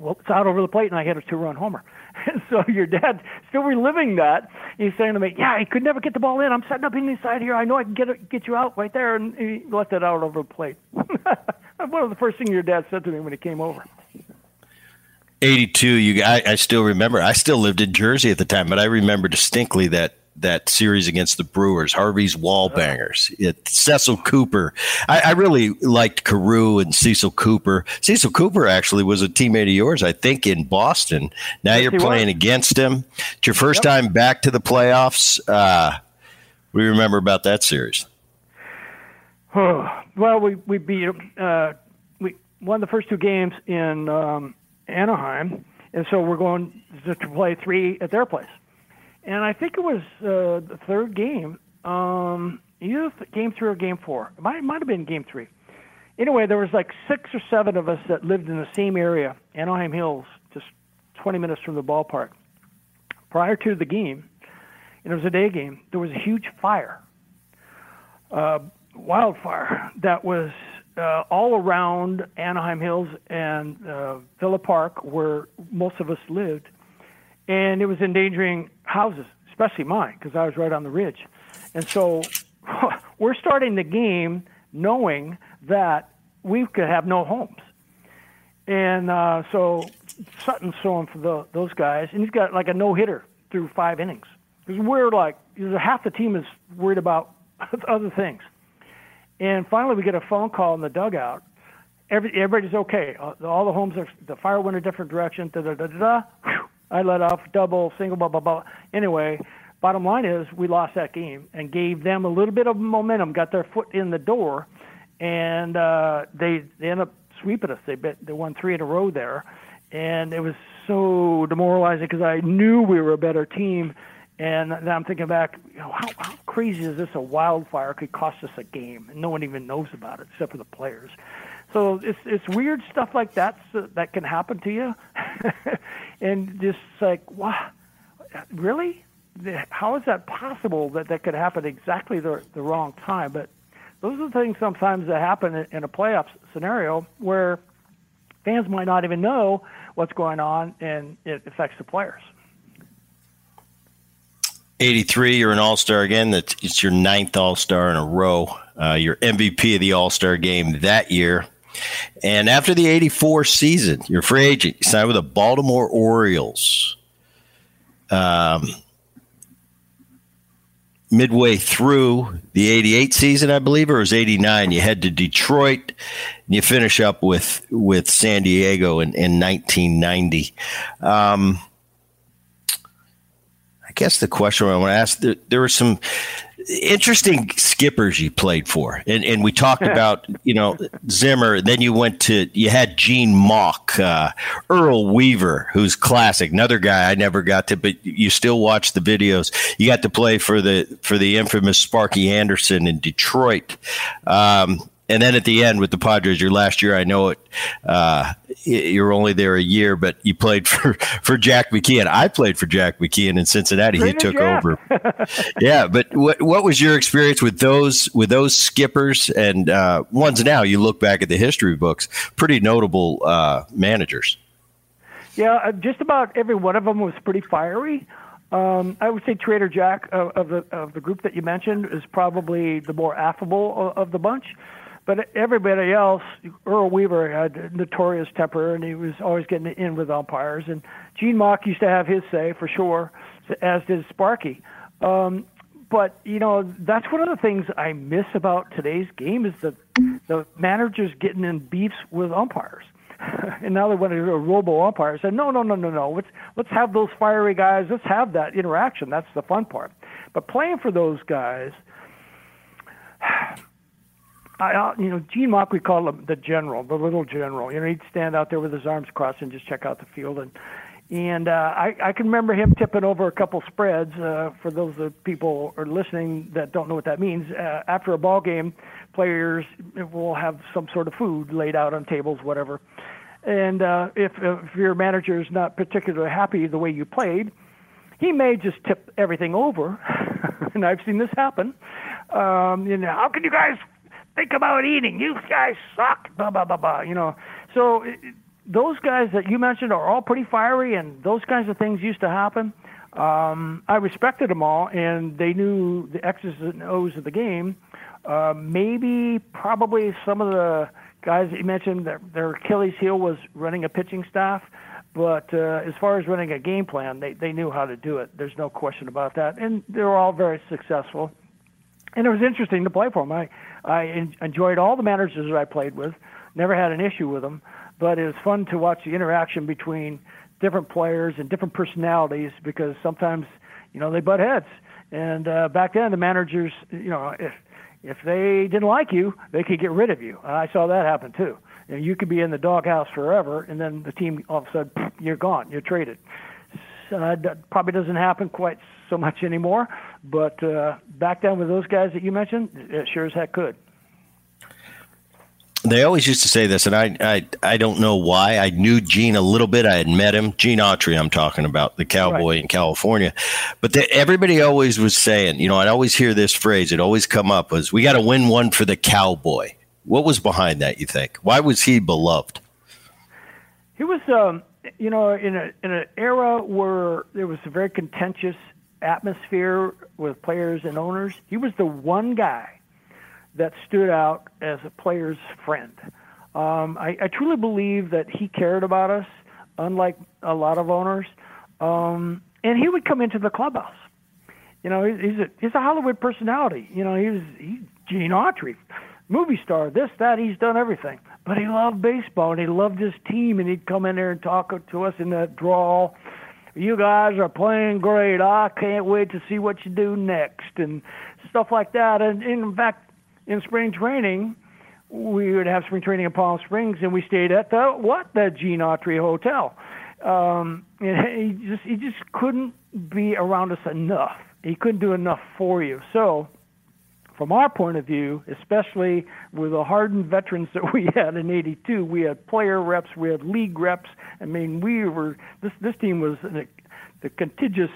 Well, it's out over the plate, and I hit a two-run homer. And so your dad still reliving that. He's saying to me, "Yeah, he could never get the ball in. I'm setting up inside here. I know I can get it, get you out right there." And he left it out over the plate. One of the first things your dad said to me when he came over. 82 you I, I still remember i still lived in jersey at the time but i remember distinctly that that series against the Brewers, Harvey's Wallbangers, it, Cecil Cooper. I, I, really liked Carew and Cecil Cooper. Cecil Cooper actually was a teammate of yours, I think, in Boston. Now yes, you're playing was. against him. It's your first yep. time back to the playoffs. Uh, we remember about that series. well, we we beat uh, we won the first two games in um, Anaheim, and so we're going to play three at their place and I think it was uh, the third game, um, either game three or game four. It might, it might have been game three. Anyway, there was like six or seven of us that lived in the same area, Anaheim Hills, just 20 minutes from the ballpark. Prior to the game, and it was a day game, there was a huge fire, uh, wildfire that was uh, all around Anaheim Hills and uh, Villa Park, where most of us lived and it was endangering houses, especially mine, because I was right on the ridge. And so we're starting the game knowing that we could have no homes. And uh, so Sutton's throwing for the, those guys, and he's got like a no hitter through five innings. Because we're like, half the team is worried about other things. And finally, we get a phone call in the dugout. Every, everybody's okay. All the homes are, the fire went a different direction. Da da da da. da. I let off double, single, blah, blah, blah. Anyway, bottom line is we lost that game and gave them a little bit of momentum, got their foot in the door, and uh, they they ended up sweeping us. They bet they won three in a row there, and it was so demoralizing because I knew we were a better team. And then I'm thinking back, you know, how, how crazy is this? A wildfire could cost us a game, and no one even knows about it except for the players. So it's it's weird stuff like that that can happen to you, and just like, wow, really? How is that possible that that could happen exactly the the wrong time? But those are the things sometimes that happen in a playoff scenario where fans might not even know what's going on, and it affects the players. 83, you're an All Star again. It's your ninth All Star in a row. Uh, your MVP of the All Star game that year. And after the 84 season, you're free agent. You signed with the Baltimore Orioles. Um, midway through the 88 season, I believe, or it was 89, you head to Detroit and you finish up with, with San Diego in, in 1990. Um, I guess the question I want to ask there, there were some interesting skippers you played for, and and we talked about you know Zimmer. Then you went to you had Gene Mauch, uh, Earl Weaver, who's classic. Another guy I never got to, but you still watch the videos. You got to play for the for the infamous Sparky Anderson in Detroit. Um, and then at the end with the Padres, your last year, I know it. Uh, you're only there a year, but you played for for Jack McKeon. I played for Jack McKeon in Cincinnati. he took Jack. over. yeah, but what what was your experience with those with those skippers and uh, ones now? You look back at the history books, pretty notable uh, managers. Yeah, uh, just about every one of them was pretty fiery. Um, I would say Trader Jack of, of, the of the group that you mentioned is probably the more affable of, of the bunch. But everybody else, Earl Weaver had a notorious temper, and he was always getting in with umpires. And Gene Mauch used to have his say for sure, as did Sparky. Um, but you know, that's one of the things I miss about today's game is the the managers getting in beefs with umpires. and now they want to a robo umpire. Said, no, no, no, no, no. Let's let's have those fiery guys. Let's have that interaction. That's the fun part. But playing for those guys, I, you know, Gene Mauch, we call him the general, the little general. You know, he'd stand out there with his arms crossed and just check out the field. And And uh, I, I can remember him tipping over a couple spreads. Uh, for those of people are listening that don't know what that means, uh, after a ball game, players will have some sort of food laid out on tables, whatever. And uh, if, if your manager is not particularly happy the way you played, he may just tip everything over. and I've seen this happen. Um, you know, how can you guys think about eating? You guys suck. Blah blah blah blah. You know, so those guys that you mentioned are all pretty fiery, and those kinds of things used to happen. Um, I respected them all, and they knew the X's and O's of the game. Uh, maybe, probably some of the guys that you mentioned, their, their Achilles heel was running a pitching staff. But uh, as far as running a game plan, they, they knew how to do it. There's no question about that. And they were all very successful. And it was interesting to play for them. I, I enjoyed all the managers that I played with, never had an issue with them but it was fun to watch the interaction between different players and different personalities because sometimes you know they butt heads. And uh, back then, the managers, you know, if if they didn't like you, they could get rid of you. And I saw that happen too. You, know, you could be in the doghouse forever, and then the team all of a sudden you're gone, you're traded. So uh, that probably doesn't happen quite so much anymore, but uh, back then with those guys that you mentioned, it sure as heck could they always used to say this, and I, I I don't know why. I knew Gene a little bit. I had met him, Gene Autry. I'm talking about the cowboy right. in California, but the, everybody always was saying, you know, I'd always hear this phrase. It always come up was, "We got to win one for the cowboy." What was behind that? You think? Why was he beloved? He was, um, you know, in a in an era where there was a very contentious atmosphere with players and owners. He was the one guy that stood out as a player's friend. Um, I, I truly believe that he cared about us, unlike a lot of owners. Um, and he would come into the clubhouse. You know, he's a he's a Hollywood personality. You know, he's he's Gene Autry, movie star, this that. He's done everything, but he loved baseball and he loved his team. And he'd come in there and talk to us in that drawl. You guys are playing great. I can't wait to see what you do next and stuff like that. And, in fact, in spring training, we would have spring training in Palm Springs, and we stayed at the what the Gene Autry Hotel. Um, and he just he just couldn't be around us enough. He couldn't do enough for you. So, from our point of view, especially with the hardened veterans that we had in '82, we had player reps, we had league reps. I mean, we were this this team was the, the contiguous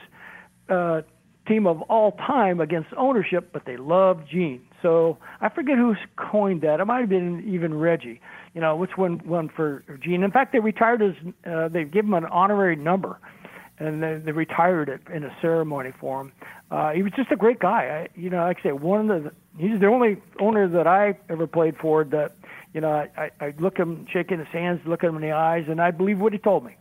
uh, team of all time against ownership, but they loved Gene. So I forget who coined that. It might have been even Reggie. You know, which one one for Gene. In fact, they retired his. Uh, they gave him an honorary number, and they, they retired it in a ceremony for him. Uh, he was just a great guy. I, you know, like I say, one of the. He's the only owner that I ever played for that. You know, I, I, look him, shaking his hands, look him in the eyes, and I believe what he told me.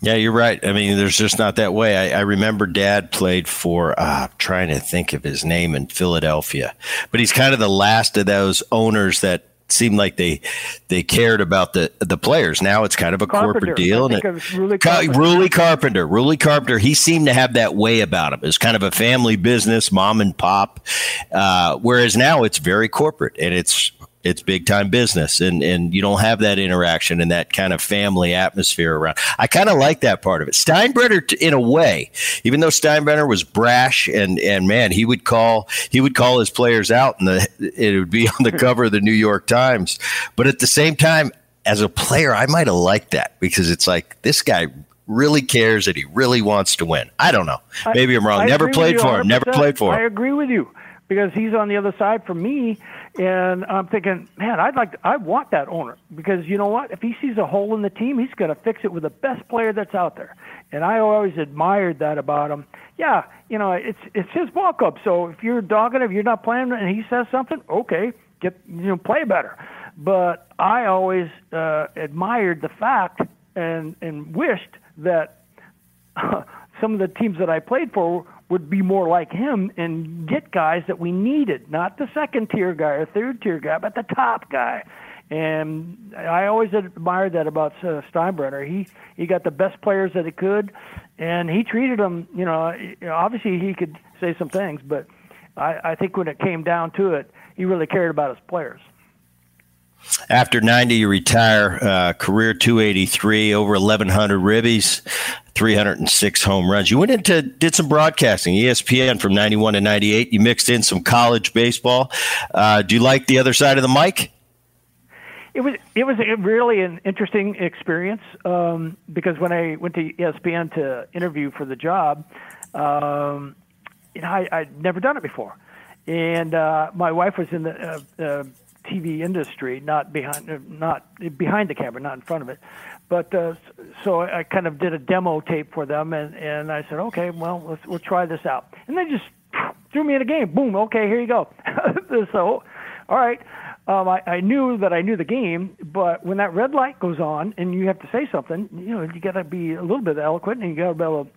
Yeah, you're right. I mean, there's just not that way. I, I remember Dad played for. Uh, trying to think of his name in Philadelphia, but he's kind of the last of those owners that seemed like they they cared about the the players. Now it's kind of a Carpenter. corporate deal. and it, Ruly Carpenter. Ruly Carpenter. Ruly Carpenter. He seemed to have that way about him. It's kind of a family business, mom and pop. Uh, whereas now it's very corporate and it's it's big time business. And and you don't have that interaction and that kind of family atmosphere around. I kind of like that part of it. Steinbrenner in a way even though steinbrenner was brash and and man he would call he would call his players out and the it would be on the hmm. cover of the new york times. But at the same time as a player i might have liked that because it's like this guy really cares and he really wants to win. I don't know. Maybe i'm wrong. I never played for him. Never played for him. i agree with you because he's on the other side for me and I'm thinking, man, I'd like, to, I want that owner because you know what? If he sees a hole in the team, he's going to fix it with the best player that's out there. And I always admired that about him. Yeah, you know, it's it's his ball club. So if you're dogging him, you're not playing, and he says something, okay, get you know, play better. But I always uh, admired the fact and and wished that some of the teams that I played for would be more like him and get guys that we needed, not the second tier guy or third tier guy, but the top guy. And I always admired that about uh, Steinbrenner. He he got the best players that he could, and he treated them. You know, obviously he could say some things, but I, I think when it came down to it, he really cared about his players. After 90, you retire. Uh, career 283, over 1,100 ribbies, 306 home runs. You went into did some broadcasting, ESPN from 91 to 98. You mixed in some college baseball. Uh, do you like the other side of the mic? It was it was really an interesting experience um, because when I went to ESPN to interview for the job, um, you know I, I'd never done it before, and uh, my wife was in the uh, uh, TV industry, not behind uh, not behind the camera, not in front of it, but uh, so I kind of did a demo tape for them, and and I said, okay, well let's we'll try this out, and they just threw me in a game. Boom, okay, here you go. so, all right um, I, I knew that I knew the game, but when that red light goes on and you have to say something, you know, you got to be a little bit eloquent and you got to be able to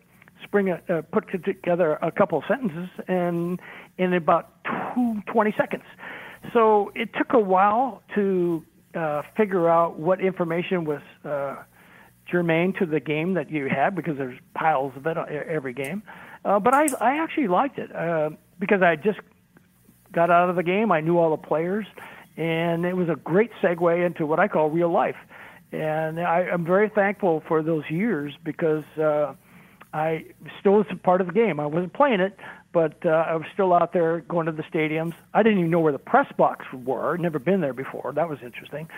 spring a, uh, put together a couple of sentences and in about two, 20 seconds. So it took a while to uh, figure out what information was uh, germane to the game that you had because there's piles of it every game. Uh, but I, I actually liked it uh, because I just got out of the game. I knew all the players and it was a great segue into what I call real life. And I, I'm very thankful for those years because uh, I still was a part of the game. I wasn't playing it, but uh, I was still out there going to the stadiums. I didn't even know where the press box were. Never been there before. That was interesting.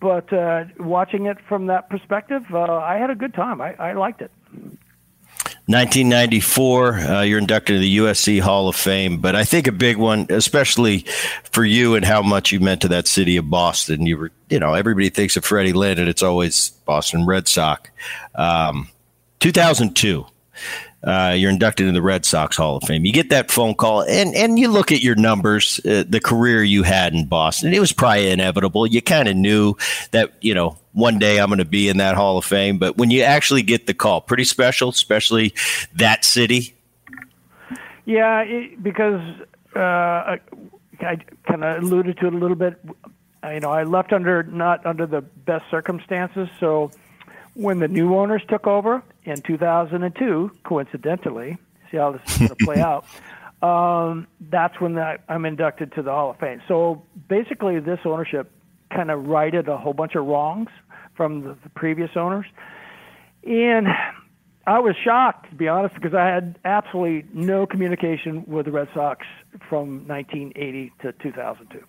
But uh, watching it from that perspective, uh, I had a good time. I, I liked it. 1994, uh, you're inducted to the USC Hall of Fame. But I think a big one, especially for you and how much you meant to that city of Boston. You were, you know, everybody thinks of Freddie Lynn, and it's always Boston Red Sox. Um, 2002 uh, you're inducted in the Red Sox Hall of Fame. You get that phone call, and and you look at your numbers, uh, the career you had in Boston. It was probably inevitable. You kind of knew that you know one day I'm going to be in that Hall of Fame. But when you actually get the call, pretty special, especially that city. Yeah, it, because uh, I, I kind of alluded to it a little bit. You know, I left under not under the best circumstances, so when the new owners took over in 2002, coincidentally, see how this is going to play out. Um, that's when the, I'm inducted to the Hall of Fame. So basically, this ownership kind of righted a whole bunch of wrongs from the, the previous owners, and I was shocked to be honest because I had absolutely no communication with the Red Sox from 1980 to 2002.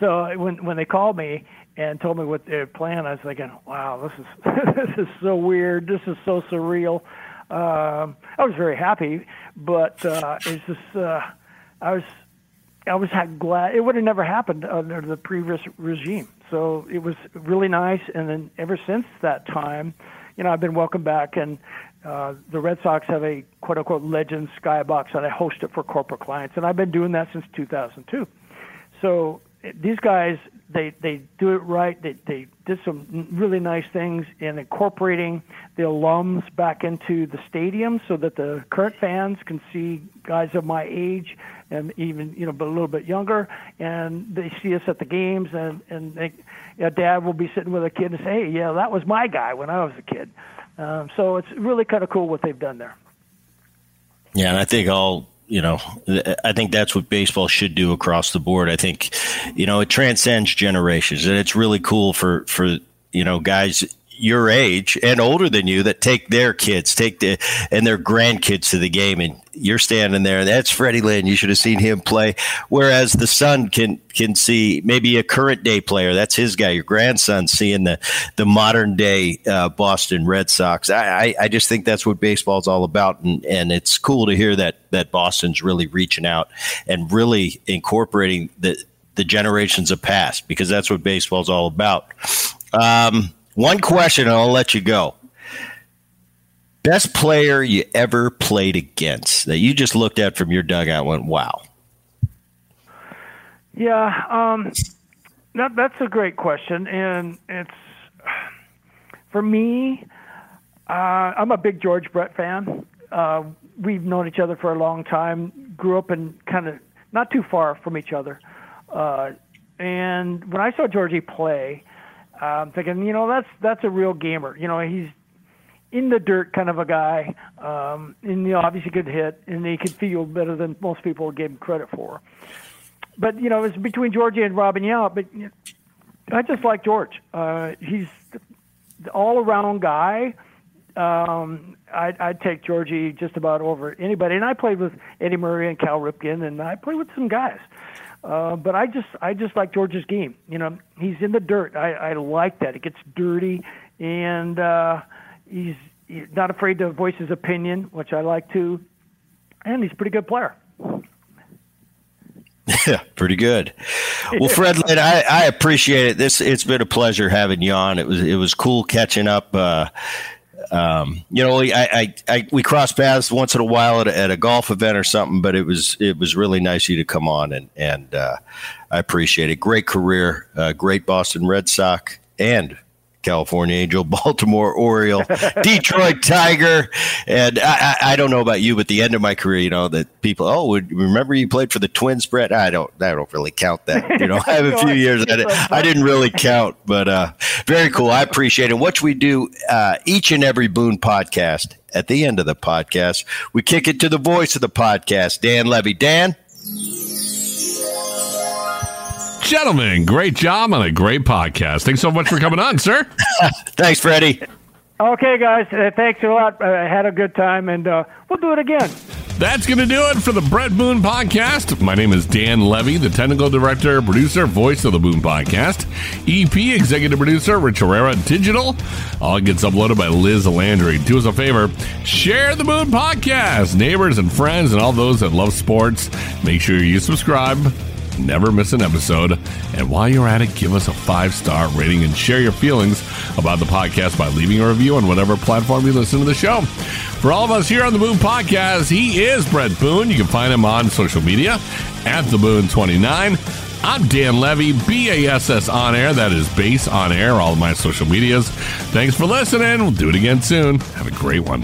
So when when they called me and told me what their plan. I was thinking, wow, this is this is so weird. This is so surreal. Um, I was very happy, but uh, it's just uh, I was I was glad it would have never happened under the previous regime. So it was really nice. And then ever since that time, you know, I've been welcomed back and. Uh, the Red Sox have a quote unquote legend skybox and I host it for corporate clients, and I've been doing that since 2002. So these guys they they do it right. They they did some really nice things in incorporating the alums back into the stadium so that the current fans can see guys of my age and even you know but a little bit younger. And they see us at the games and and they, yeah, dad will be sitting with a kid and say hey yeah that was my guy when I was a kid. Um, so it's really kind of cool what they've done there. Yeah and I think all you know, I think that's what baseball should do across the board. I think, you know, it transcends generations, and it's really cool for for you know guys your age and older than you that take their kids, take the and their grandkids to the game, and you're standing there. That's Freddie Lynn. You should have seen him play. Whereas the son can can see maybe a current day player. That's his guy. Your grandson seeing the the modern day uh, Boston Red Sox. I, I, I just think that's what baseball's all about, and and it's cool to hear that that Boston's really reaching out and really incorporating the the generations of past because that's what baseball's all about. Um, one question, and I'll let you go. Best player you ever played against that you just looked at from your dugout went, wow. Yeah, um, that, that's a great question. And it's, for me, uh, I'm a big George Brett fan. Uh, we've known each other for a long time, grew up in kind of not too far from each other. Uh, and when I saw Georgie play, I'm thinking, you know, that's that's a real gamer. You know, he's in the dirt kind of a guy, um, and you know, obviously could hit, and he could feel better than most people give him credit for. But you know, it's between Georgie and Robin Yount. But you know, I just like George. Uh, he's the all around guy. Um, I'd, I'd take Georgie just about over anybody. And I played with Eddie Murray and Cal Ripken, and I played with some guys. Uh, but I just I just like George's game. You know, he's in the dirt. I, I like that. It gets dirty, and uh, he's, he's not afraid to voice his opinion, which I like too. And he's a pretty good player. Yeah, pretty good. Well, Fred, I, I appreciate it. This it's been a pleasure having you on. It was it was cool catching up. Uh, um, you know, I, I, I, we cross paths once in a while at a, at a, golf event or something, but it was it was really nice of you to come on and and uh, I appreciate it. Great career, uh, great Boston Red Sox, and California Angel, Baltimore Oriole, Detroit Tiger, and I, I, don't know about you, but the end of my career, you know, that people, oh, remember you played for the Twins, Bret? I don't, I don't really count that. You know, I have a few years. I, I didn't really count, but uh, very cool. I appreciate it. What we do uh, each and every Boone podcast. At the end of the podcast, we kick it to the voice of the podcast, Dan Levy. Dan. Gentlemen, great job on a great podcast. Thanks so much for coming on, sir. Thanks, Freddie. Okay, guys. Uh, thanks a lot. I uh, had a good time, and uh, we'll do it again. That's going to do it for the Bret Boone podcast. My name is Dan Levy, the technical director, producer, voice of the Boone podcast. EP, executive producer, Rich Herrera Digital. All gets uploaded by Liz Landry. Do us a favor, share the Boone podcast. Neighbors and friends and all those that love sports, make sure you subscribe never miss an episode. And while you're at it, give us a five star rating and share your feelings about the podcast by leaving a review on whatever platform you listen to the show. For all of us here on the Boone Podcast, he is Bret Boone. You can find him on social media at the Boone29. I'm Dan Levy, BASS on air. That is base on air, all of my social medias. Thanks for listening. We'll do it again soon. Have a great one.